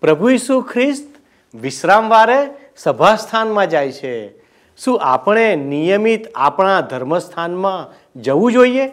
પ્રભુ ઈસુ ખ્રિસ્ત વિશ્રામવારે સભાસ્થાનમાં જાય છે. શું આપણે નિયમિત આપણા ધર્મસ્થાનમાં જવું જોઈએ?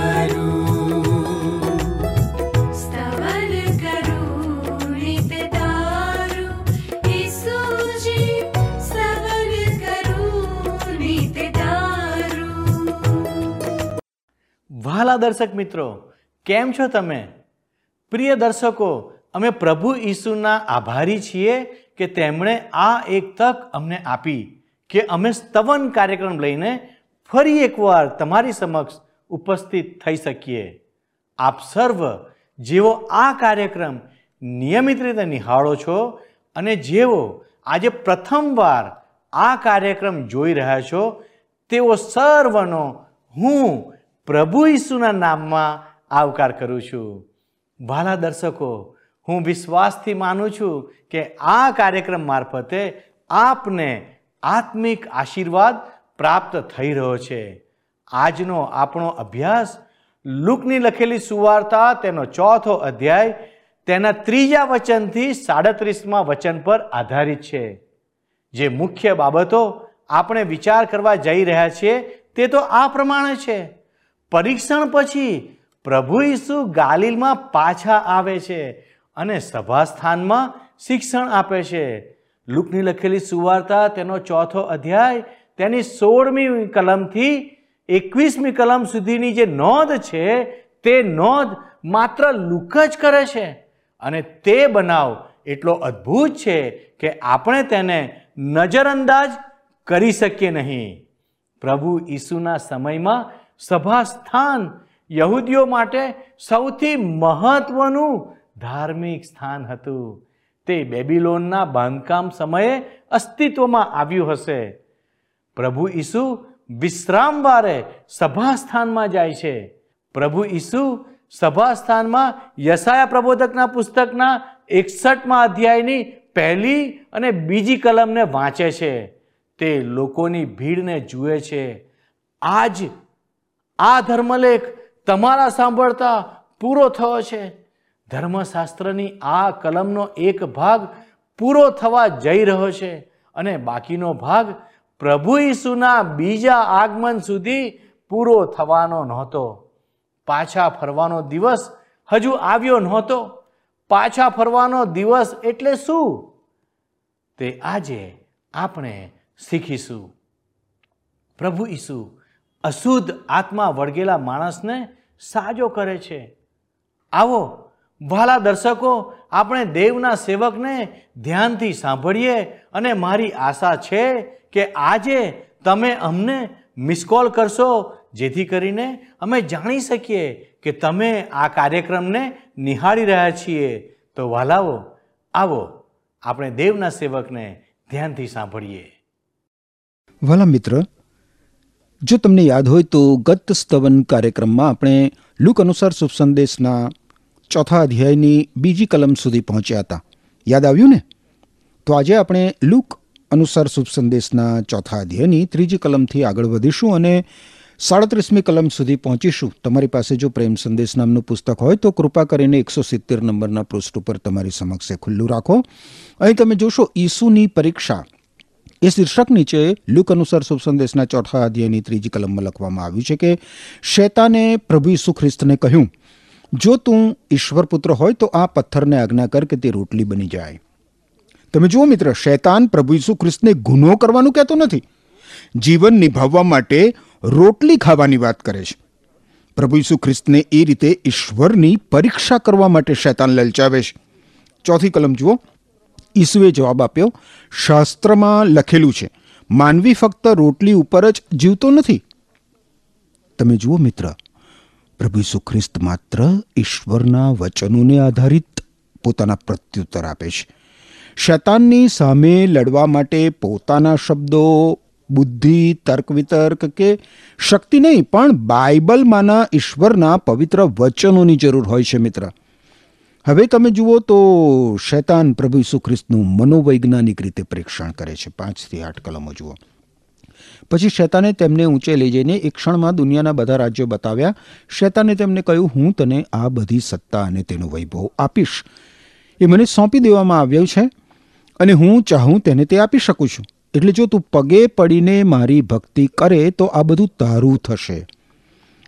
વહાલા દર્શક મિત્રો, કેમ છો તમે? પ્રિય દર્શકો, અમે પ્રભુ ઈસુના આભારી છીએ કે તેમણે આ એક તક અમને આપી કે અમે સ્તવન કાર્યક્રમ લઈને ફરી એકવાર તમારી સમક્ષ ઉપસ્થિત થઈ શકીએ. આપ સર્વ જેઓ આ કાર્યક્રમ નિયમિત રીતે નિહાળો છો અને જેઓ આજે પ્રથમવાર આ કાર્યક્રમ જોઈ રહ્યા છો તેઓ સર્વનો હું પ્રભુ ઈસુના નામમાં આવકાર કરું છું. ભાલા દર્શકો, હું વિશ્વાસથી માનું છું કે આ કાર્યક્રમ મારફતે આપને આત્મિક આશીર્વાદ પ્રાપ્ત થઈ રહ્યો છે. આજનો આપણો અભ્યાસ લુકની લખેલી સુવાર્તા, તેનો ચોથો અધ્યાય, તેના ત્રીજા વચનથી સાડત્રીસમાં વચન પર આધારિત છે. જે મુખ્ય બાબતો આપણે વિચાર કરવા જઈ રહ્યા છીએ, તે તો આ પ્રમાણે છે. પરીક્ષણ પછી પ્રભુ ઈસુ ગાલિલમાં પાછા આવે છે અને સભાસ્થાનમાં શિક્ષણ આપે છે. લુકની લખેલી સુવાર્તા તેનો ચોથો અધ્યાય તેની સોળમી કલમથી એકવીસમી કલમ સુધીની જે નોંધ છે તે નોંધ માત્ર લુક જ કરે છે અને તે બનાવ એટલો અદ્ભુત છે કે આપણે તેને નજરઅંદાજ કરી શકીએ નહીં. પ્રભુ ઈસુના સમયમાં સભાસ્થાન યહૂદીઓ માટે સૌથી મહત્વનું ધાર્મિક સ્થાન હતું. તે બેબીલોનના બાંધકામ સમયે અસ્તિત્વમાં આવ્યું હશે. પ્રભુ ઈસુ વિશ્રામવારે સભાસ્થાનમાં જાય છે. પ્રભુ ઈસુ સભાસ્થાનમાં યસાયા પ્રબોધકના પુસ્તકના એકસઠમાં અધ્યાયની પહેલી અને બીજી કલમને વાંચે છે. તે લોકોની ભીડને જુએ છે. આજ આ ધર્મલેખ તમારા સાંભળતા પૂરો થયો છે. ધર્મશાસ્ત્રની આ કલમનો એક ભાગ પૂરો થવા જઈ રહ્યો છે અને બાકીનો ભાગ પ્રભુ ઈસુના બીજા આગમન સુધી પૂરો થવાનો નહોતો. પાછા ફરવાનો દિવસ હજુ આવ્યો નહોતો. પાછા ફરવાનો દિવસ એટલે શું? તે આજે આપણે શીખીશું. પ્રભુ ઈસુ અશુદ્ધ આત્મા વળગેલા માણસને સાજો કરે છે. આવો વાલા દર્શકો, આપણે દેવના સેવકને ધ્યાનથી સાંભળીએ અને મારી આશા છે કે આજે તમે અમને મિસકોલ કરશો, જેથી કરીને અમે જાણી શકીએ કે તમે આ કાર્યક્રમને નિહાળી રહ્યા છીએ. તો વાલાઓ આવો, આપણે દેવના સેવકને ધ્યાનથી સાંભળીએ. વાલા મિત્ર જો તમને યાદ હોય તો ગત સ્તવન કાર્યક્રમમાં આપણે લુક અનુસાર શુભ સંદેશના ચોથા અધ્યાયની બીજી કલમ સુધી પહોંચ્યા હતા. યાદ આવ્યું ને? તો આજે આપણે લુક અનુસાર શુભ સંદેશના ચોથા અધ્યાયની ત્રીજી કલમથી આગળ વધીશું અને સાડત્રીસમી કલમ સુધી પહોંચીશું. તમારી પાસે જો પ્રેમ સંદેશ નામનું પુસ્તક હોય તો કૃપા કરીને એકસો સિત્તેર નંબરના પૃષ્ઠ ઉપર તમારી સમક્ષે ખુલ્લું રાખો. અહીં તમે જોશો ઈસુની પરીક્ષા. એ શીર્ષક નીચે લુક અનુસાર શુભ સંદેશના ચોથા અધ્યાયની ત્રીજી કલમમાં લખવામાં આવ્યું છે કે, શેતાને પ્રભુ ઈસુ ખ્રિસ્તને કહ્યું, જો તું ઈશ્વર પુત્ર હોય તો આ પથ્થરને આજ્ઞા કર કે તે રોટલી બની જાય. તમે જુઓ મિત્ર, શૈતાન પ્રભુ ઈસુ ખ્રિસ્તને ગુનો કરવાનું કહેતો નથી. જીવન નિભાવવા માટે રોટલી ખાવાની વાત કરે છે. પ્રભુ ઈસુ ખ્રિસ્તને એ રીતે ઈશ્વરની પરીક્ષા કરવા માટે શૈતાન લલચાવે છે. ચોથી કલમ જુઓ ઈસુએ જવાબ આપ્યો, શાસ્ત્રમાં લખેલું છે, માનવી ફક્ત રોટલી ઉપર જ જીવતો નથી. તમે જુઓ મિત્ર, પ્રભુ ઈસુ ખ્રિસ્ત માત્ર ઈશ્વરના વચનોને આધારિત પોતાના પ્રત્યુત્તર આપે છે. શૈતાનની સામે લડવા માટે પોતાના શબ્દો, બુદ્ધિ તર્ક વિતર્ક કે શક્તિ નહીં, પણ બાઇબલમાંના ઈશ્વરના પવિત્ર વચનોની જરૂર હોય છે મિત્ર. હવે તમે જુઓ તો શૈતાન પ્રભુ ઈસુ ખ્રિસ્તનું મનોવૈજ્ઞાનિક રીતે પરીક્ષણ કરે છે. પાંચથી આઠ કલમો જુઓ. પછી શૈતાને તેમને ઊંચે લઈ જઈને એક ક્ષણમાં દુનિયાના બધા રાજ્યો બતાવ્યા. શૈતાને તેમને કહ્યું, હું તને આ બધી સત્તા અને તેનો વૈભવ આપીશ. એ મને સોંપી દેવામાં આવ્યું છે અને હું ચાહું તેને તે આપી શકું છું. એટલે જો તું પગે પડીને મારી ભક્તિ કરે તો આ બધું તારું થશે.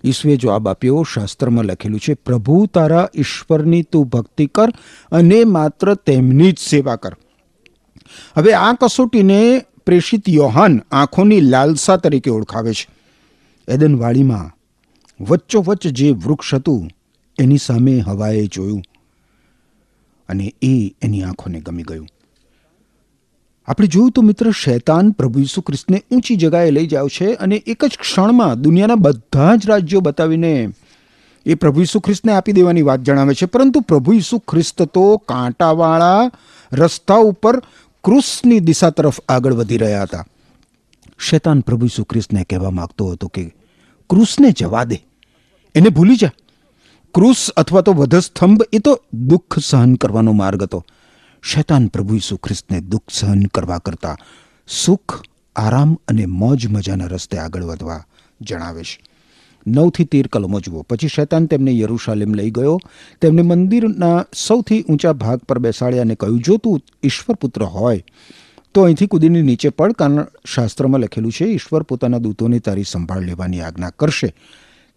ઈસુએ જવાબ આપ્યો, શાસ્ત્રમાં લખેલું છે, પ્રભુ તારા ઈશ્વરની તું ભક્તિ કર અને માત્ર તેમની જ સેવા કર. હવે આ કસોટીને પ્રેષિત યોહાન આંખોની લાલસા તરીકે ઓળખાવે છે. એદનવાડીમાં વચ્ચોવચ્ચ જે વૃક્ષ હતું, એની સામે હવાએ જોયું અને એ એની આંખોને ગમી ગયું. આપણે જોયું તો મિત્ર, શૈતાન પ્રભુ ઈસુ ખ્રિસ્તને ઊંચી જગાએ લઈ જાવ છે અને એક જ ક્ષણમાં દુનિયાના બધા જ રાજ્યો બતાવીને એ પ્રભુ ઈસુ ખ્રિસ્તને આપી દેવાની વાત જણાવે છે. પરંતુ પ્રભુ ઈસુ ખ્રિસ્ત તો કાંટાવાળા રસ્તા ઉપર ક્રુસની દિશા તરફ આગળ વધી રહ્યા હતા. શૈતાન પ્રભુ ઈસુ ખ્રિસ્તને કહેવા માગતો હતો કે, ક્રુસને જવા દે. એને ભૂલી જા. ક્રુસ અથવા તો વધસ્તંભ એ તો દુઃખ સહન કરવાનો માર્ગ હતો. શૈતાન પ્રભુ ઈસુ ખ્રિસ્તને દુઃખ સહન કરવા કરતાં સુખ, આરામ અને મોજ મજાના રસ્તે આગળ વધવા જણાવે છે નવથી તેર કલમો જુઓ. પછી શૈતાન તેમને યરૂશાલેમ લઈ ગયો. તેમને મંદિરના સૌથી ઊંચા ભાગ પર બેસાડ્યા અને કહ્યું, જો તું ઈશ્વર પુત્ર હોય, તો અહીંથી કૂદીને નીચે પડ, કારણ શાસ્ત્રમાં લખેલું છે, ઈશ્વર પોતાના દૂતોને તારી સંભાળ લેવાની આજ્ઞા કરશે.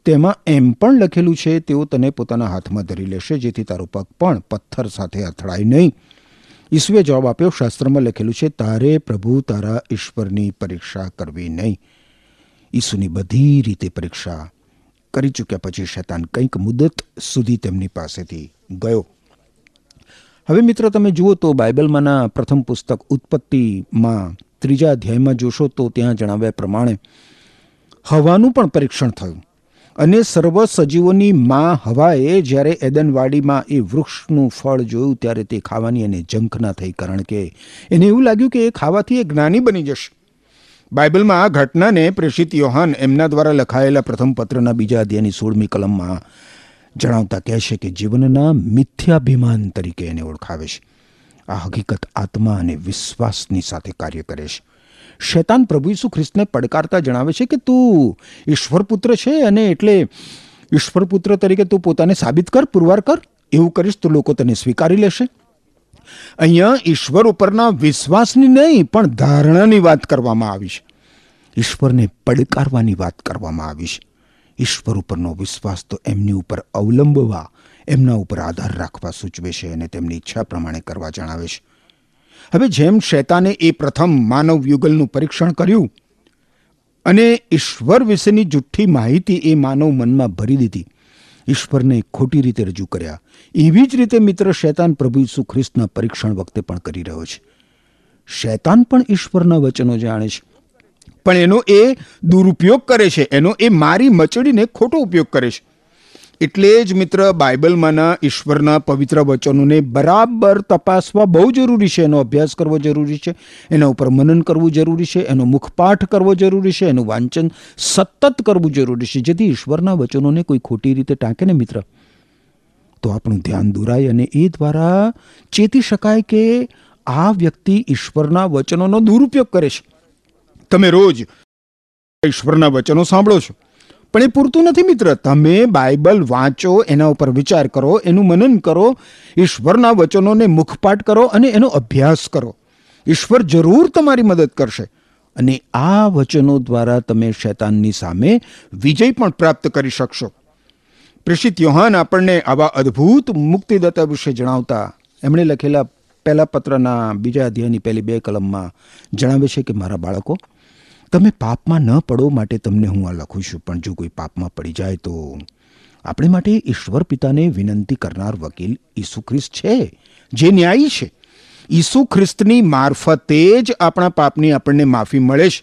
તેમાં એમ પણ લખેલું છે, તેઓ તને પોતાના હાથમાં ધરી લેશે, જેથી તારો પગ પણ પથ્થર સાથે અથડાય નહીં. ઈસુએ જવાબ આપ્યો, શાસ્ત્રમાં લખેલું છે, તારે પ્રભુ તારા ઈશ્વરની પરીક્ષા કરવી નહીં. ઈસુની બધી રીતે પરીક્ષા કરી ચૂક્યા પછી શૈતાન કંઈક મુદત સુધી તેમની પાસેથી ગયો. હવે મિત્ર, તમે જુઓ તો બાઇબલમાંના પ્રથમ પુસ્તક ઉત્પત્તિમાં ત્રીજા અધ્યાયમાં જોશો તો ત્યાં જણાવ્યા પ્રમાણે હવાનું પણ પરીક્ષણ થયું. અને સર્વ સજીવોની મા હવાએ જ્યારે એદનવાડીમાં એ વૃક્ષનું ફળ જોયું ત્યારે તે ખાવાની એને જંખ ના થઈ કારણ કે એને એવું લાગ્યું કે એ ખાવાથી એ જ્ઞાની બની જશે. બાઇબલમાં આ ઘટનાને પ્રેષિત યોહાન એમના દ્વારા લખાયેલા પ્રથમ પત્રના બીજા અધ્યાયની સોળમી કલમમાં જણાવતા કહે છે કે જીવનના મિથ્યાભિમાન તરીકે એને ઓળખાવે છે. આ હકીકત આત્મા અને વિશ્વાસની સાથે કાર્ય કરે છે. શૈતાન પ્રભુ ઈસુ ખ્રિસ્તને પડકારતા જણાવે છે કે તું ઈશ્વરપુત્ર છે અને એટલે ઈશ્વરપુત્ર તરીકે તું પોતાને સાબિત કર, પુરવાર કર, એવું કરીશ તો લોકો તને સ્વીકારી લેશે. અહીંયા ઈશ્વર ઉપરના વિશ્વાસની નહીં, પણ ધારણાની વાત કરવામાં આવી છે. ઈશ્વરને પડકારવાની વાત કરવામાં આવી છે. ઈશ્વર ઉપરનો વિશ્વાસ તો એમની ઉપર અવલંબવા, એમના ઉપર આધાર રાખવા સૂચવે છે અને તેમની ઈચ્છા પ્રમાણે કરવા જણાવે છે. હવે જેમ શૈતાને એ પ્રથમ માનવ યુગલનું પરીક્ષણ કર્યું, અને ઈશ્વર વિશેની જુઠ્ઠી માહિતી એ માનવ મનમાં ભરી દીધી, ઈશ્વરને ખોટી રીતે રજૂ કર્યા. એવી જ રીતે મિત્ર શૈતાન પ્રભુ ઈસુ ખ્રિસ્તના પરીક્ષણ વખતે પણ કરી રહ્યો છે. શૈતાન પણ ઈશ્વરના વચનો જાણે છે. પણ એનો એ દુરુપયોગ કરે છે, એનો એ મારી મચડીને ખોટો ઉપયોગ કરે છે. એટલે જ મિત્ર, બાઇબલમાંના ઈશ્વરના પવિત્ર વચનોને બરાબર તપાસવા બહુ જરૂરી છે. એનો અભ્યાસ કરવો જરૂરી છે. એના ઉપર મનન કરવું જરૂરી છે. એનો મુખપાઠ કરવો જરૂરી છે. એનું વાંચન સતત કરવું જરૂરી છે. જેથી ઈશ્વરના વચનોને કોઈ ખોટી રીતે ટાંકે ને મિત્ર. તો આપણું ધ્યાન દોરાય અને એ દ્વારા ચેતી શકાય કે આ વ્યક્તિ ઈશ્વરના વચનોનો દુરુપયોગ કરે છે. તમે રોજ ઈશ્વરના વચનો સાંભળો છો. પણ એ પૂરતું નથી મિત્ર. તમે બાઇબલ વાંચો, એના ઉપર વિચાર કરો, એનું મનન કરો, ઈશ્વરના વચનોને મુખપાઠ કરો અને એનો અભ્યાસ કરો. ઈશ્વર જરૂર તમારી મદદ કરશે. અને આ વચનો દ્વારા તમે શૈતાનની સામે વિજય પણ પ્રાપ્ત કરી શકશો. પ્રેષિત યોહાન આપણને આવા અદ્ભુત મુક્તિદાતા વિશે જણાવતા, એમણે લખેલા પહેલા પત્રના બીજા અધ્યાયની પહેલી બે કલમમાં જણાવે છે કે, મારા બાળકો તમે પાપમાં ન પડો માટે તમને હું આ લખું છું, પણ જો કોઈ પાપમાં પડી જાય તો આપણે માટે ઈશ્વર પિતાને વિનંતી કરનાર વકીલ ઈસુ ખ્રિસ્ત છે, જે ન્યાયી છે. ઈસુ ખ્રિસ્તની મારફતે જ આપણા પાપની આપણને માફી મળે છે.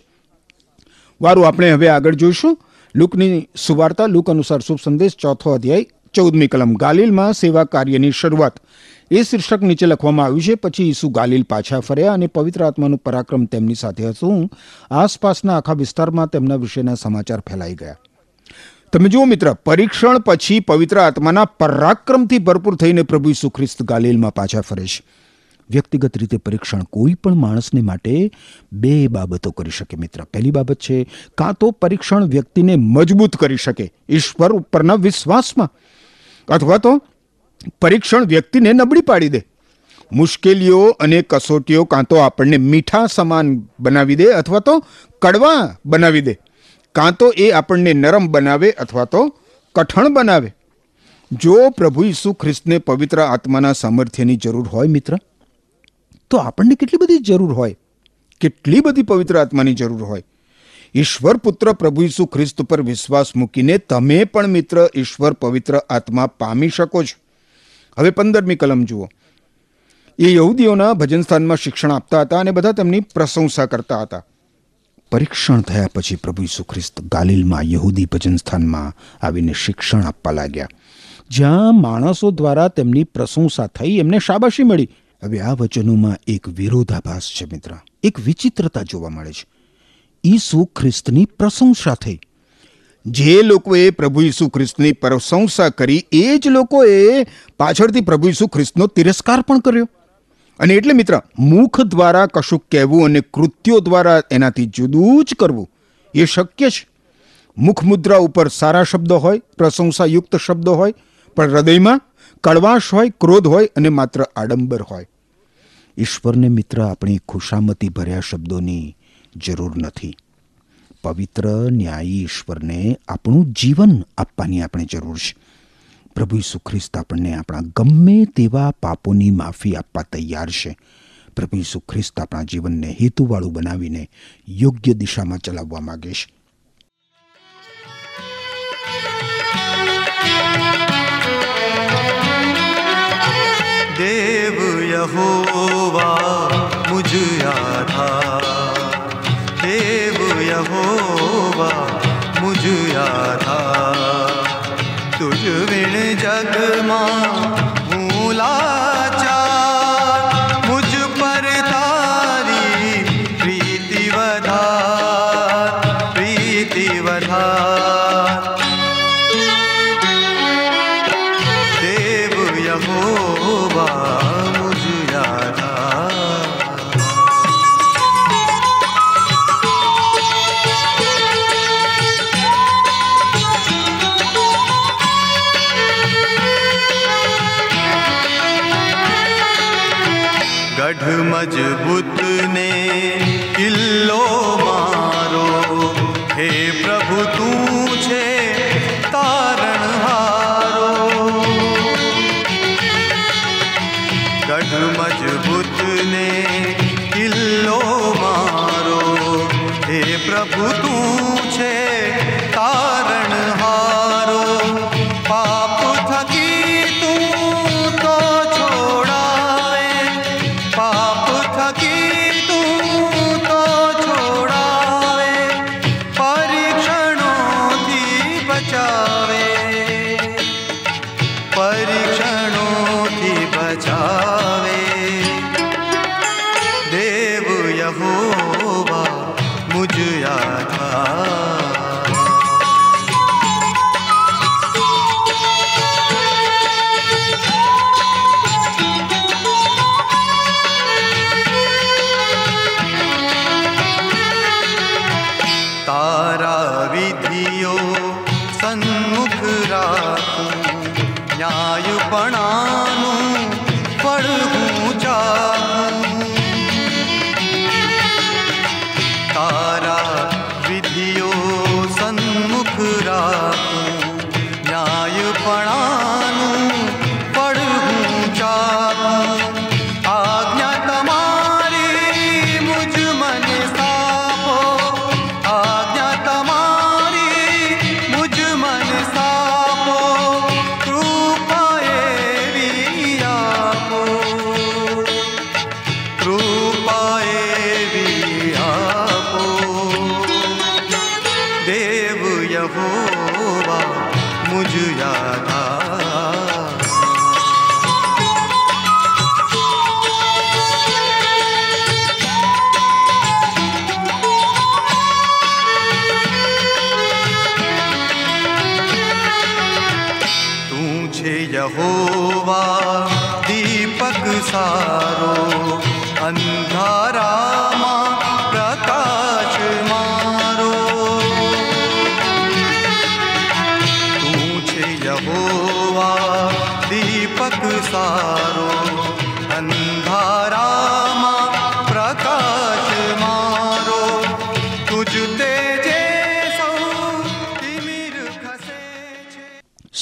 વારું આપણે હવે આગળ જોઈશું. લુકની સુવાર્તા લુક અનુસાર શુભ સંદેશ ચોથો અધ્યાય ચૌદમી કલમ ગાલિલમાં સેવા કાર્યની શરૂઆત. એ શીર્ષક નીચે લખવામાં આવ્યું છે. પછી ઈસુ ગાલિલ પાછા ફર્યા અને પવિત્ર આત્માનું પરાક્રમ તેમની સાથે હતું. આસપાસના આખા વિસ્તારમાં તેમના વિશેના સમાચાર ફેલાઈ ગયા. તમે જુઓ મિત્ર, પરીક્ષણ પછી પવિત્ર આત્માના પરાક્રમથી ભરપૂર થઈને પ્રભુ ઈસુ ખ્રિસ્ત ગાલિલમાં પાછા ફરે છે. વ્યક્તિગત રીતે પરીક્ષણ કોઈ પણ માણસને માટે બે બાબતો કરી શકે મિત્ર. પહેલી બાબત છે, કાં તો પરીક્ષણ વ્યક્તિને મજબૂત કરી શકે ઈશ્વર ઉપરના વિશ્વાસમાં, અથવા તો પરીક્ષણ વ્યક્તિને નબળી પાડી દે. મુશ્કેલીઓ અને કસોટીઓ કાં તો આપણને મીઠા સમાન બનાવી દે અથવા તો કડવા બનાવી દે. કાં તો એ આપણને નરમ બનાવે અથવા તો કઠણ બનાવે. જો પ્રભુ ઈસુ ખ્રિસ્તને પવિત્ર આત્માના સામર્થ્યની જરૂર હોય મિત્ર, તો આપણને કેટલી બધી જરૂર હોય? કેટલી બધી પવિત્ર આત્માની જરૂર હોય? ઈશ્વર પુત્ર પ્રભુ ઈસુ ખ્રિસ્ત પર વિશ્વાસ મૂકીને તમે પણ મિત્ર ઈશ્વર પવિત્ર આત્મા પામી શકો છો. હવે પંદરમી કલમ જુઓ. એ યહૂદીઓના ભજન સ્થાનમાં શિક્ષણ આપતા હતા અને બધા તેમની પ્રશંસા કરતા હતા. પરીક્ષણ થયા પછી પ્રભુ ઈસુ ખ્રિસ્ત ગાલિલમાં યહૂદી ભજન સ્થાનમાં આવીને શિક્ષણ આપવા લાગ્યા. જ્યાં માણસો દ્વારા તેમની પ્રશંસા થઈ, એમને શાબાશી મળી. હવે આ વચનોમાં એક વિરોધાભાસ છે મિત્ર. એક વિચિત્રતા જોવા મળે છે. ઈસુ ખ્રિસ્તની પ્રશંસા થઈ. જે લોકોએ પ્રભુ ઈસુ ખ્રિસ્તની પ્રશંસા કરી, એ જ લોકોએ પાછળથી પ્રભુ ઈસુ ખ્રિસ્તનો તિરસ્કાર પણ કર્યો. અને એટલે મિત્ર, મુખ દ્વારા કશું કહેવું અને કૃત્યો દ્વારા એનાથી જુદું જ કરવું, એ શક્ય છે. મુખ મુદ્રા ઉપર સારા શબ્દો હોય, પ્રશંસાયુક્ત શબ્દો હોય, પણ હૃદયમાં કડવાશ હોય, ક્રોધ હોય અને માત્ર આડંબર હોય. ઈશ્વરને મિત્ર, આપણી ખુશામતી ભર્યા શબ્દોની જરૂર નથી. પવિત્ર ન્યાયી ઈશ્વરને આપણું જીવન આપવાની આપણે જરૂર છે. પ્રભુ ઈસુ ખ્રિસ્ત આપણને આપણા ગમે તેવા પાપોની માફી આપવા તૈયાર છે. પ્રભુ ઈસુ ખ્રિસ્ત આપણા જીવનને હેતુવાળું બનાવીને યોગ્ય દિશામાં ચલાવવા માગે છે. દેવ યહોવા यहोवा मुझ आधा तुझ बिन जग मूला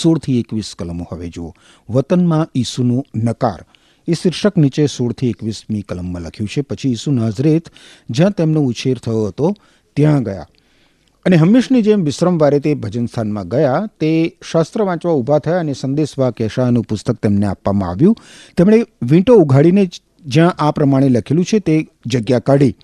સોળથી એકવીસ કલમો. હવે જુઓ, વતનમાં ઈસુનું નકાર. એ શીર્ષક નીચે સોળથી એકવીસમી કલમમાં લખ્યું છે. પછી ઈસુ નાઝરેત જ્યાં તેમનો ઉછેર થયો હતો, ત્યાં ગયા. અને હંમેશની જેમ વિશ્રમવારે તે ભજન સ્થાનમાં ગયા, તે શાસ્ત્ર વાંચવા ઊભા થયા અને સંદેશવાક કેશાનું પુસ્તક તેમને આપવામાં આવ્યું. તેમણે વીંટો ઉઘાડીને જ્યાં આ પ્રમાણે લખેલું છે તે જગ્યા કાઢી.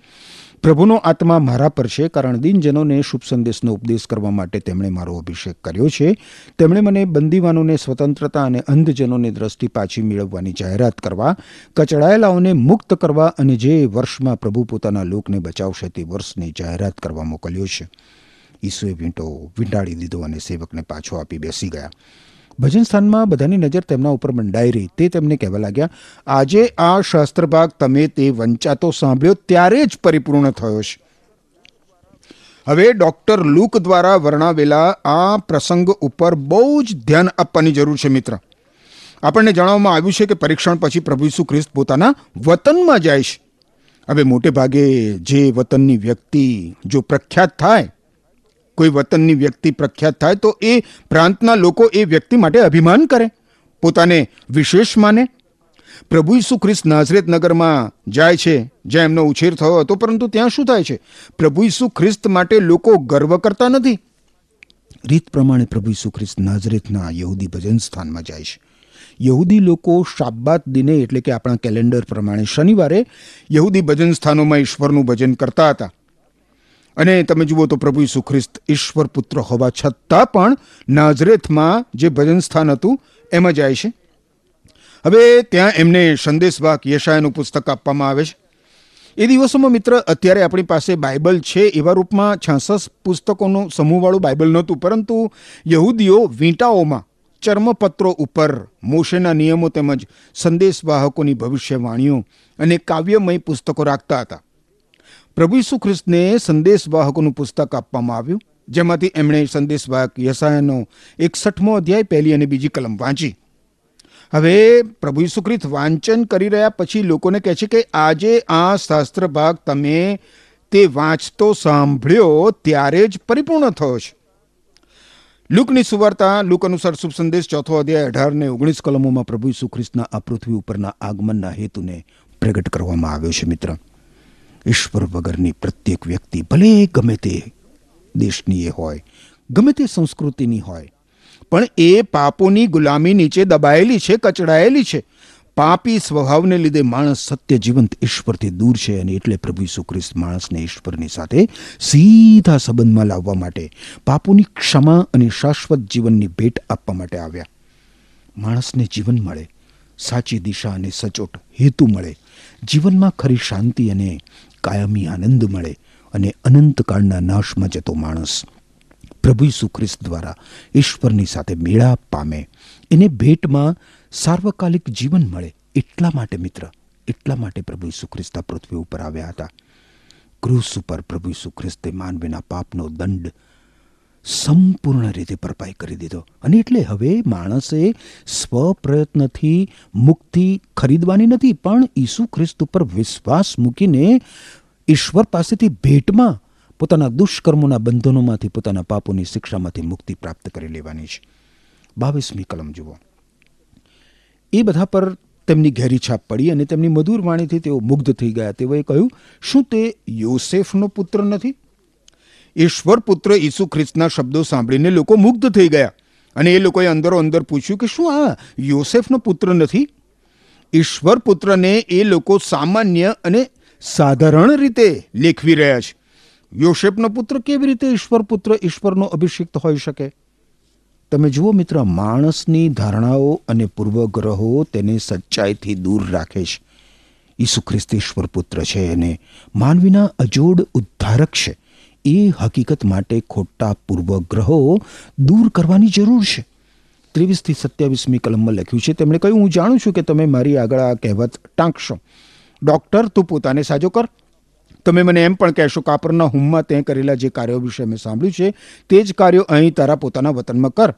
પ્રભુનો આત્મા મારા પર છે કારણ દિનજનોને શુભ સંદેશનો ઉપદેશ કરવા માટે તેમણે મારો અભિષેક કર્યો છે. તેમણે મને બંદીવાનોને સ્વતંત્રતા અને અંધજનોને દ્રષ્ટિ પાછી મેળવવાની જાહેરાત કરવા, કચડાયેલાઓને મુક્ત કરવા અને જે વર્ષમાં પ્રભુ પોતાના લોકને બચાવશે તે વર્ષની જાહેરાત કરવા મોકલ્યો છે. ઈસુએ વીંટો, વીંટાળી દીધો અને સેવકને પાછો આપી બેસી ગયા. ભજન સ્થાનમાં બધાની નજર તેમના ઉપર મંડાઈ રહી તે તેમને કહેવા લાગ્યા, આજે આ શાસ્ત્રભાગ તમે તે વંચાતો સાંભળ્યો, ત્યારે જ પરિપૂર્ણ થયો છે. હવે ડૉક્ટર લુક દ્વારા વર્ણવેલા આ પ્રસંગ ઉપર બહુ જ ધ્યાન આપવાની જરૂર છે, મિત્ર. આપણને જણાવવામાં આવ્યું છે કે પરીક્ષણ પછી પ્રભુ ઈસુ ખ્રિસ્ત પોતાના વતનમાં જાય છે. હવે મોટે ભાગે જે વતનની વ્યક્તિ જો પ્રખ્યાત થાય કોઈ વતનની વ્યક્તિ પ્રખ્યાત થાય તો એ પ્રાંતના લોકો એ વ્યક્તિ માટે અભિમાન કરે. પોતાને વિશેષ માને. પ્રભુ ઈસુ ખ્રિસ્ત નાઝરેત નગરમાં જાય છે, જ્યાં એમનો ઉછેર થયો હતો, પરંતુ ત્યાં શું થાય છે? પ્રભુ ઈસુ ખ્રિસ્ત માટે લોકો ગર્વ કરતા નથી. રીત પ્રમાણે પ્રભુ ઈસુ ખ્રિસ્ત નાઝરેતના યહૂદી ભજન સ્થાનમાં જાય છે. યહૂદી લોકો શાબ્બાત દિને, એટલે કે આપણા કેલેન્ડર પ્રમાણે શનિવારે યહૂદી ભજન સ્થાનોમાં ઈશ્વરનું ભજન કરતા હતા. અને તમે જુઓ તો પ્રભુ ઈસુ ખ્રિસ્ત ઈશ્વર પુત્ર હોવા છતાં પણ નાઝરેથમાં જે ભજન સ્થાન હતું, એમાં જાય છે. હવે ત્યાં એમને સંદેશવાક યશાયનું પુસ્તક આપવામાં આવે છે. એ દિવસોમાં મિત્ર, અત્યારે આપણી પાસે બાઇબલ છે એવા રૂપમાં છાસઠ પુસ્તકોનું સમૂહવાળું બાઇબલ નહોતું, પરંતુ યહૂદીઓ વીંટાઓમાં ચર્મપત્રો ઉપર મોશેના નિયમો તેમજ સંદેશવાહકોની ભવિષ્યવાણીઓ અને કાવ્યમય પુસ્તકો રાખતા હતા. પ્રભુ ઈસુ ખ્રિસ્તને સંદેશવાહકોનું પુસ્તક આપવામાં આવ્યું, જેમાંથી એમણે સંદેશવાહક યસાયાનો એકસઠમો અધ્યાય પહેલી અને બીજી કલમ વાંચી. હવે પ્રભુ ઈસુ વાંચન કરી રહ્યા પછી લોકોને કહે છે કે આજે આ શાસ્ત્ર ભાગ તમે તે વાંચતો સાંભળ્યો ત્યારે જ પરિપૂર્ણ થયો છે. લુકની સુવાર્તા, લુક અનુસાર શુભ સંદેશ, ચોથો અધ્યાય, અઢાર ને ઓગણીસ કલમોમાં પ્રભુ ઈસુ ખ્રિસ્તના આ પૃથ્વી ઉપરના આગમનના હેતુને પ્રગટ કરવામાં આવ્યો છે મિત્ર. ઈશ્વર વગરની પ્રત્યેક વ્યક્તિ ભલે ગમે તે દેશની એ હોય, ગમે તે સંસ્કૃતિની હોય, પણ એ પાપોની ગુલામી નીચે દબાયેલી છે, કચડાયેલી છે. પાપી સ્વભાવને લીધે માણસ સત્ય જીવંત ઈશ્વરથી દૂર છે અને એટલે પ્રભુ ઈસુ ખ્રિસ્ત માણસને ઈશ્વરની સાથે સીધા સંબંધમાં લાવવા માટે, પાપોની ક્ષમા અને શાશ્વત જીવનની ભેટ આપવા માટે આવ્યા. માણસને જીવન મળે, સાચી દિશા અને સચોટ હેતુ મળે. જીવનમાં ખરી શાંતિ અને કાયમી આનંદ મળે અને અનંતકાળના નાશમાં જતો માણસ પ્રભુ ઈસુ ખ્રિસ્ત દ્વારા ઈશ્વરની સાથે મેળાપ પામે. એને ભેટમાં સાર્વકાલિક જીવન મળે. એટલા માટે મિત્ર, એટલા માટે પ્રભુ ઈસુ પૃથ્વી ઉપર આવ્યા હતા. ક્રુસ ઉપર પ્રભુ ઈસુ ખ્રિસ્તે માનવીના પાપનો દંડ સંપૂર્ણ રીતે ભરપાઈ કરી દીધો. અને એટલે હવે માણસે સ્વપ્રયત્નથી મુક્તિ ખરીદવાની નથી, પણ ઈસુ ખ્રિસ્ત ઉપર વિશ્વાસ મૂકીને ઈશ્વર પાસેથી ભેટમાં પોતાના દુષ્કર્મોના બંધનોમાંથી પોતાના પાપોની શિક્ષામાંથી મુક્તિ પ્રાપ્ત કરી લેવાની છે. બાવીસમી કલમ જુઓ. એ બધા પર તેમની ઘેરી છાપ પડી અને તેમની મધુર વાણીથી તેઓ મુગ્ધ થઈ ગયા. તેઓએ કહ્યું, શું તે યોસેફનો પુત્ર નથી? ઈશ્વર પુત્ર ઈસુ ખ્રિસ્તના શબ્દો સાંભળીને લોકો મુગ્ધ થઈ ગયા. અને એ લોકોએ અંદરો અંદર પૂછ્યું કે શું આ યોસેફનો પુત્ર નથી? ઈશ્વર પુત્રને એ લોકો સામાન્ય અને સાધારણ રીતે લેખવી રહ્યા છે. યોસેફનો પુત્ર કેવી રીતે ઈશ્વર પુત્ર ઈશ્વરનો અભિષિક્ત હોઈ શકે? તમે જુઓ મિત્ર, માણસની ધારણાઓ અને પૂર્વગ્રહો તેને સચ્ચાઈથી દૂર રાખે છે. ઈસુ ખ્રિસ્ત ઈશ્વર પુત્ર છે અને માનવીના અજોડ ઉદ્ધારક છે. એ હકીકત માટે ખોટા પૂર્વગ્રહો દૂર કરવાની જરૂર છે. ત્રેવીસથી સત્યાવીસમી કલમમાં લખ્યું છે. તેમણે કહ્યું, હું જાણું છું કે તમે મારી આગળ આ કહેવત ટાંકશો. ડૉક્ટર, તું પોતાને સાજો કર. તમે મને એમ પણ કહેશો કાપરના હુમમાં તે કરેલા જે કાર્યો વિશે મેં સાંભળ્યું છે, તે જ કાર્યો અહીં તારા પોતાના વતનમાં કર.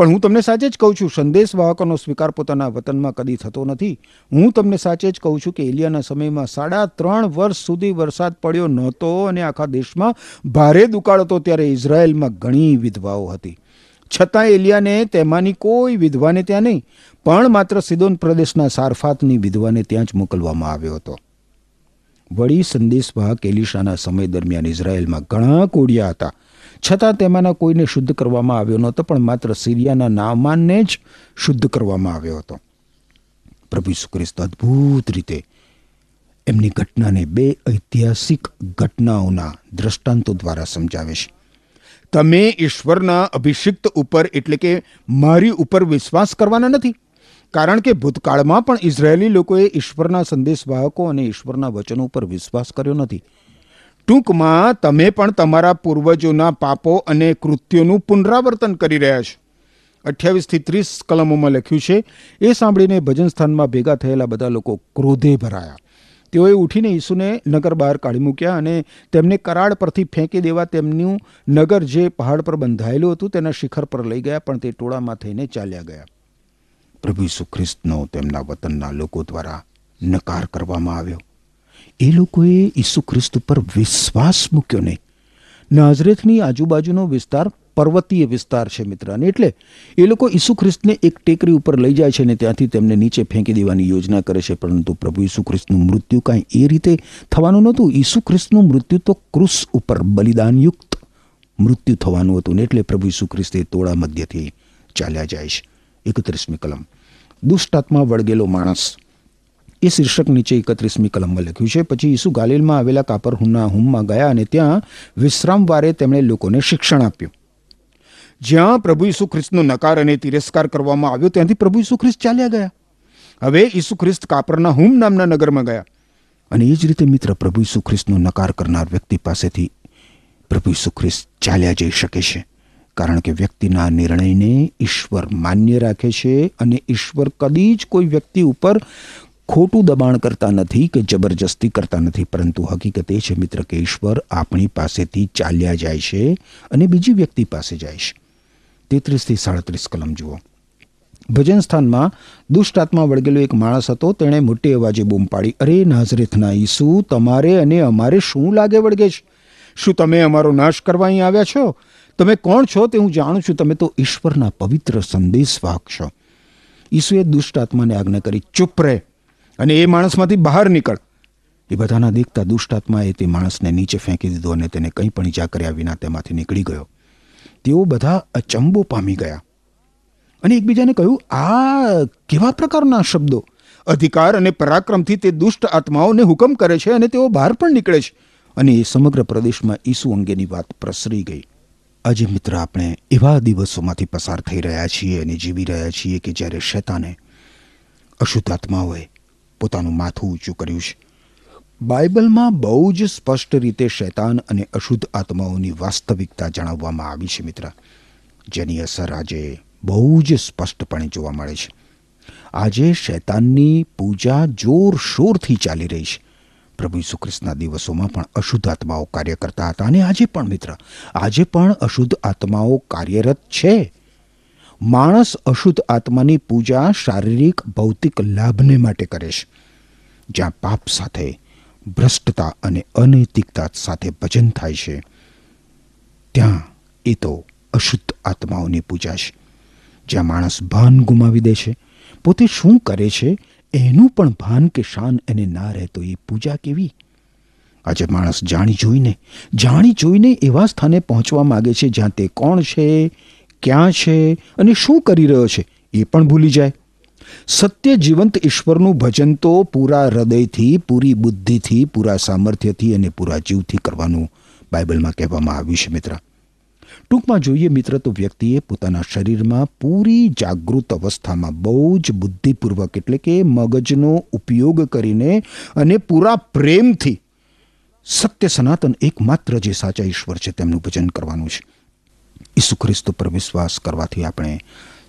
પણ હું તમને સાચે જ કહું છું સંદેશ વાહકોનો સ્વીકાર પોતાના વતનમાં કદી થતો નથી. હું તમને સાચે જ કહું છું કે એલિયાના સમયમાં સાડા ત્રણ વર્ષ સુધી વરસાદ પડ્યો નહોતો અને આખા દેશમાં ભારે દુકાળ હતો ત્યારે ઇઝરાયલમાં ઘણી વિધવાઓ હતી. છતાં એલિયાને તેમાંની કોઈ વિધવાને ત્યાં નહીં, પણ માત્ર સિદોન પ્રદેશના સારફાતની વિધવાને ત્યાં જ મોકલવામાં આવ્યો હતો. વળી સંદેશવાહક એલિશાના સમય દરમિયાન ઇઝરાયલમાં ઘણા કોડિયા હતા. છતાં તેમાંના કોઈને શુદ્ધ કરવામાં આવ્યો નહોતો, પણ માત્ર સિરિયાના નામાનને જ શુદ્ધ કરવામાં આવ્યો હતો. પ્રભુ ખ્રિસ્ત અદ્ભુત રીતે એમની ઘટનાને બે ઐતિહાસિક ઘટનાઓના દ્રષ્ટાંતો દ્વારા સમજાવે છે. તમે ઈશ્વરના અભિષિક્ત ઉપર, એટલે કે મારી ઉપર વિશ્વાસ કરવાના નથી. કારણ કે ભૂતકાળમાં પણ ઇઝરાયેલી લોકોએ ઈશ્વરના સંદેશવાહકો અને ઈશ્વરના વચનો ઉપર વિશ્વાસ કર્યો નથી. ટૂંકમાં તમે પણ તમારા પૂર્વજોના પાપો અને કૃત્યોનું પુનરાવર્તન કરી રહ્યા છો. અઠ્યાવીસથી ત્રીસ કલમોમાં લખ્યું છે, એ સાંભળીને ભજન સ્થાનમાં ભેગા થયેલા બધા લોકો ક્રોધે ભરાયા. તેઓએ ઉઠીને ઈસુને નગર બહાર કાઢી મૂક્યા અને તેમને કરાડ પરથી ફેંકી દેવા તેમનું નગર જે પહાડ પર બંધાયેલું હતું તેના શિખર પર લઈ ગયા, પણ તે ટોળામાં થઈને ચાલ્યા ગયા. પ્રભુ ઈસુ ખ્રિસ્તનો તેમના વતનના લોકો દ્વારા નકાર કરવામાં આવ્યો. એ લોકોએ ઈસુ ખ્રિસ્ત ઉપર વિશ્વાસ મૂક્યો નહીં. નાઝરેથની આજુબાજુનો વિસ્તાર પર્વતીય વિસ્તાર છે મિત્ર. અને એટલે એ લોકો ઈસુ ખ્રિસ્તને એક ટેકરી ઉપર લઈ જાય છે અને ત્યાંથી તેમને નીચે ફેંકી દેવાની યોજના કરે છે. પરંતુ પ્રભુ ઈસુ ખ્રિસ્તનું મૃત્યુ કાંઈ એ રીતે થવાનું નહોતું. ઈસુ ખ્રિસ્તનું મૃત્યુ તો ક્રુસ ઉપર બલિદાનયુક્ત મૃત્યુ થવાનું હતું ને એટલે પ્રભુ ઈસુ ખ્રિસ્તે તોળા મધ્યથી ચાલ્યા જાય છે. એકત્રીસમી કલમ. દુષ્ટાત્મા વળગેલો માણસ એ શીર્ષક નીચે એકત્રીસમી કલમમાં લખ્યું છે. પછી ઈસુ ગાલિલમાં આવેલા કાપરહુમના હુમમાં ગયા અને ત્યાં વિશ્રામવારે તેમણે લોકોને શિક્ષણ આપ્યું. જ્યાં પ્રભુ ઈસુ ખ્રિસ્તનો નકાર અને તિરસ્કાર કરવામાં આવ્યો, ત્યાંથી પ્રભુ ઈસુ ખ્રિસ્ત ચાલ્યા ગયા. હવે ઈસુ ખ્રિસ્ત કાપરના હુમ નામના નગરમાં ગયા. અને એ જ રીતે મિત્ર, પ્રભુ ઈસુ ખ્રિસ્તનો નકાર કરનાર વ્યક્તિ પાસેથી પ્રભુ ઈસુ ખ્રિસ્ત ચાલ્યા જઈ શકે છે. કારણ કે વ્યક્તિના નિર્ણયને ઈશ્વર માન્ય રાખે છે અને ઈશ્વર કદી જ કોઈ વ્યક્તિ ઉપર ખોટું દબાણ કરતા નથી કે જબરજસ્તી કરતા નથી, પરંતુ હકીકત એ છે, મિત્ર, કે ઈશ્વર આપણી પાસેથી ચાલ્યા જાય છે અને બીજી વ્યક્તિ પાસે જાય છે. તેત્રીસથી સાડત્રીસ કલમ જુઓ. ભજન સ્થાનમાં દુષ્ટ આત્મા વળગેલો એક માણસ હતો, તેણે મોટી અવાજે બૂમ પાડી, અરે નાઝરેથના ઈસુ, તમારે અને અમારે શું લાગે વળગે છે? શું તમે અમારો નાશ કરવા અહીં આવ્યા છો? તમે કોણ છો તે હું જાણું છું, તમે તો ઈશ્વરના પવિત્ર સંદેશવાહક છો. ઈસુએ દુષ્ટ આત્માને આજ્ઞા કરી, ચૂપ રહે. અને એ માણસમાંથી બહાર નીકળ. એ બધાના દેખતા દુષ્ટ આત્માએ તે માણસને નીચે ફેંકી દીધો અને તેને કંઈ પણ ઈજા કર્યા વિના તેમાંથી નીકળી ગયો. તેઓ બધા અચંબો પામી ગયા. અને એકબીજાને કહ્યું, આ કેવા પ્રકારના શબ્દો? અધિકાર અને પરાક્રમથી તે દુષ્ટ આત્માઓને હુકમ કરે છે અને તેઓ બહાર પણ નીકળે છે. અને એ સમગ્ર પ્રદેશમાં ઈસુ અંગેની વાત પ્રસરી ગઈ. આજે મિત્ર, આપણે એવા દિવસોમાંથી પસાર થઈ રહ્યા છીએ અને જીવી રહ્યા છીએ કે જ્યારે શેતાને અશુદ્ધ આત્માઓએ પોતાનું માથું ઊંચું કર્યું છે. બાઇબલમાં બહુ જ સ્પષ્ટ રીતે શૈતાન અને અશુદ્ધ આત્માઓની વાસ્તવિકતા જણાવવામાં આવી છે મિત્ર. જેની અસર આજે બહુ જ સ્પષ્ટપણે જોવા મળે છે. આજે શૈતાનની પૂજા જોરશોરથી ચાલી રહી છે. પ્રભુ ઈસુ દિવસોમાં પણ અશુદ્ધ આત્માઓ કાર્ય કરતા હતા અને આજે પણ મિત્ર. આજે પણ અશુદ્ધ આત્માઓ કાર્યરત છે. માણસ અશુદ્ધ આત્માની પૂજા શારીરિક, ભૌતિક લાભને માટે કરે છે, જ્યાં પાપ સાથે, ભ્રષ્ટતા અને અનૈતિકતા સાથે ભજન થાય છે. ત્યાં એ તો અશુદ્ધ આત્માઓની પૂજા છે, જ્યાં માણસ ભાન ગુમાવી દે છે. પોતે શું કરે છે? એનું પણ ભાન કે શાન એને ના રહેતો એ પૂજા કેવી? આજે માણસ જાણી જોઈને જાણી જોઈને એવા સ્થાને પહોંચવા માગે છે જ્યાં તે કોણ છે? ક્યાં છે અને શું કરી રહ્યો છે એ પણ ભૂલી જાય. સત્ય જીવંત ઈશ્વરનું ભજન તો પૂરા હૃદયથી, પૂરી બુદ્ધિથી, પૂરા સામર્થ્યથી અને પૂરા જીવથી કરવાનું બાઇબલમાં કહેવામાં આવ્યું છે મિત્ર. ટૂંકમાં જોઈએ મિત્ર તો વ્યક્તિએ પોતાના શરીરમાં પૂરી જાગૃત અવસ્થામાં બહુ જ બુદ્ધિપૂર્વક એટલે કે મગજનો ઉપયોગ કરીને અને પૂરા પ્રેમથી સત્ય સનાતન એકમાત્ર જે સાચા ઈશ્વર છે તેમનું ભજન કરવાનું છે. ઈસુ ખ્રિસ્ત પર વિશ્વાસ કરવાથી આપણે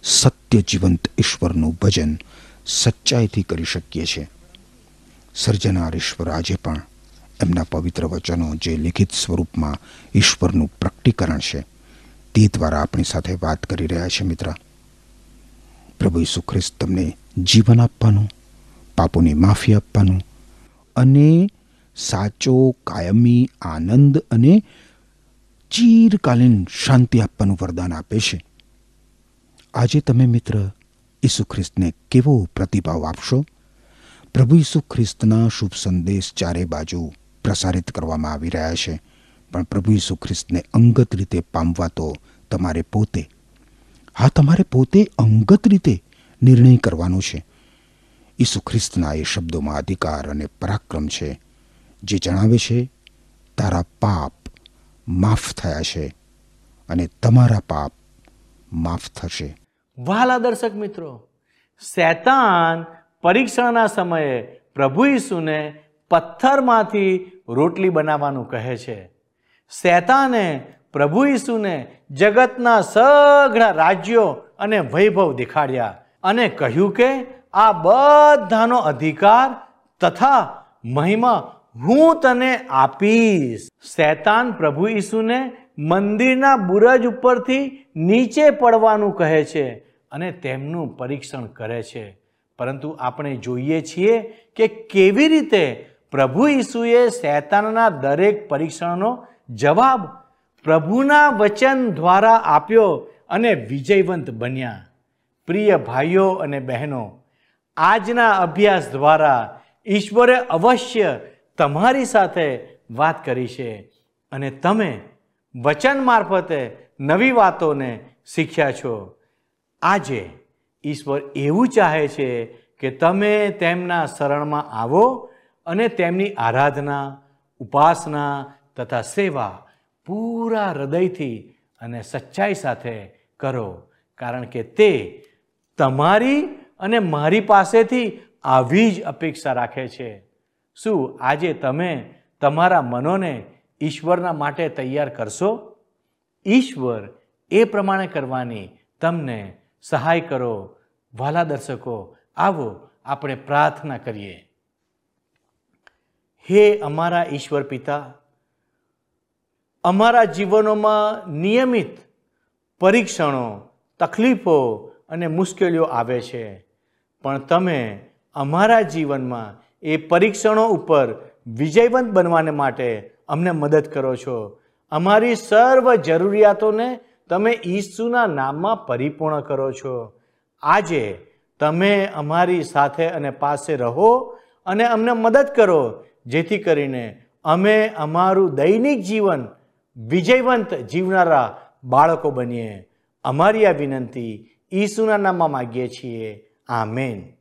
સત્ય જીવંત ઈશ્વરનું ભજન સચ્ચાઈથી કરી શકીએ છીએ. સર્જનાર ઈશ્વર આજે પણ એમના પવિત્ર વચનો જે લિખિત સ્વરૂપમાં ઈશ્વરનું પ્રકટીકરણ છે, તે દ્વારા આપણી સાથે વાત કરી રહ્યા છે મિત્ર. પ્રભુ ઈસુ ખ્રિસ્ત તમને જીવન આપવાનું, પાપોની માફી આપવાનું અને સાચો કાયમી આનંદ અને ચીરકાલીન શાંતિ આપવાનું વરદાન આપે છે. આજે તમે મિત્ર ઈસુ ખ્રિસ્તને કેવો પ્રતિભાવ આપશો? પ્રભુ ઈસુ ખ્રિસ્તના શુભ સંદેશ ચારે બાજુ પ્રસારિત કરવામાં આવી રહ્યા છે. પણ પ્રભુ ઈસુ ખ્રિસ્તને અંગત રીતે પામવા તો તમારે પોતે. હા, તમારે પોતે અંગત રીતે નિર્ણય કરવાનો છે. ઈસુ ખ્રિસ્તના એ શબ્દોમાં અધિકાર અને પરાક્રમ છે, જે જણાવે છે, તારા પાપ માફ થયા છે અને તમારા પાપ માફ થશે. વાલા દર્શક મિત્રો, શેતાન પરીક્ષણના સમયે પ્રભુ ઈસુને પથ્થરમાંથી રોટલી બનાવવાનું કહે છે. શેતાને પ્રભુ ઈસુને જગતના સઘળા રાજ્યો અને વૈભવ દેખાડ્યા અને કહ્યું કે આ બધાનો અધિકાર તથા મહિમા હું તને આપીશ. શૈતાન પ્રભુ ઈસુને મંદિરના બુરજ ઉપરથી નીચે પડવાનું કહે છે અને તેમનું પરીક્ષણ કરે છે. પરંતુ આપણે જોઈએ છીએ કે કેવી રીતે પ્રભુ ઈસુએ શૈતાનના દરેક પરીક્ષણનો જવાબ પ્રભુના વચન દ્વારા આપ્યો અને વિજયવંત બન્યા. પ્રિય ભાઈઓ અને બહેનો, આજના અભ્યાસ દ્વારા ઈશ્વરે અવશ્ય તમારી સાથે વાત કરી છે અને તમે વચન મારફતે નવી વાતોને શીખ્યા છો. આજે ઈશ્વર એવું ચાહે છે કે તમે તેમના શરણમાં આવો અને તેમની આરાધના, ઉપાસના તથા સેવા પૂરા હૃદયથી અને સચ્ચાઈ સાથે કરો. કારણ કે તે તમારી અને મારી પાસેથી આવી જ અપેક્ષા રાખે છે. શું આજે તમે તમારા મનોને ઈશ્વરના માટે તૈયાર કરશો? ઈશ્વર એ પ્રમાણે કરવાની તમને સહાય કરો. વાલા દર્શકો, આવો આપણે પ્રાર્થના કરીએ. હે અમારા ઈશ્વર પિતા, અમારા જીવનોમાં નિયમિત પરીક્ષણો, તકલીફો અને મુશ્કેલીઓ આવે છે. પણ તમે અમારા જીવનમાં એ પરીક્ષણો ઉપર વિજયવંત બનવાને માટે અમને મદદ કરો છો. અમારી સર્વ જરૂરિયાતોને તમે ઈસુના નામમાં પરિપૂર્ણ કરો છો. આજે તમે અમારી સાથે અને પાસે રહો અને અમને મદદ કરો, જેથી કરીને અમે અમારું દૈનિક જીવન વિજયવંત જીવનારા બાળકો બનીએ. અમારી આ વિનંતી ઈસુના નામમાં માગીએ છીએ. આમેન.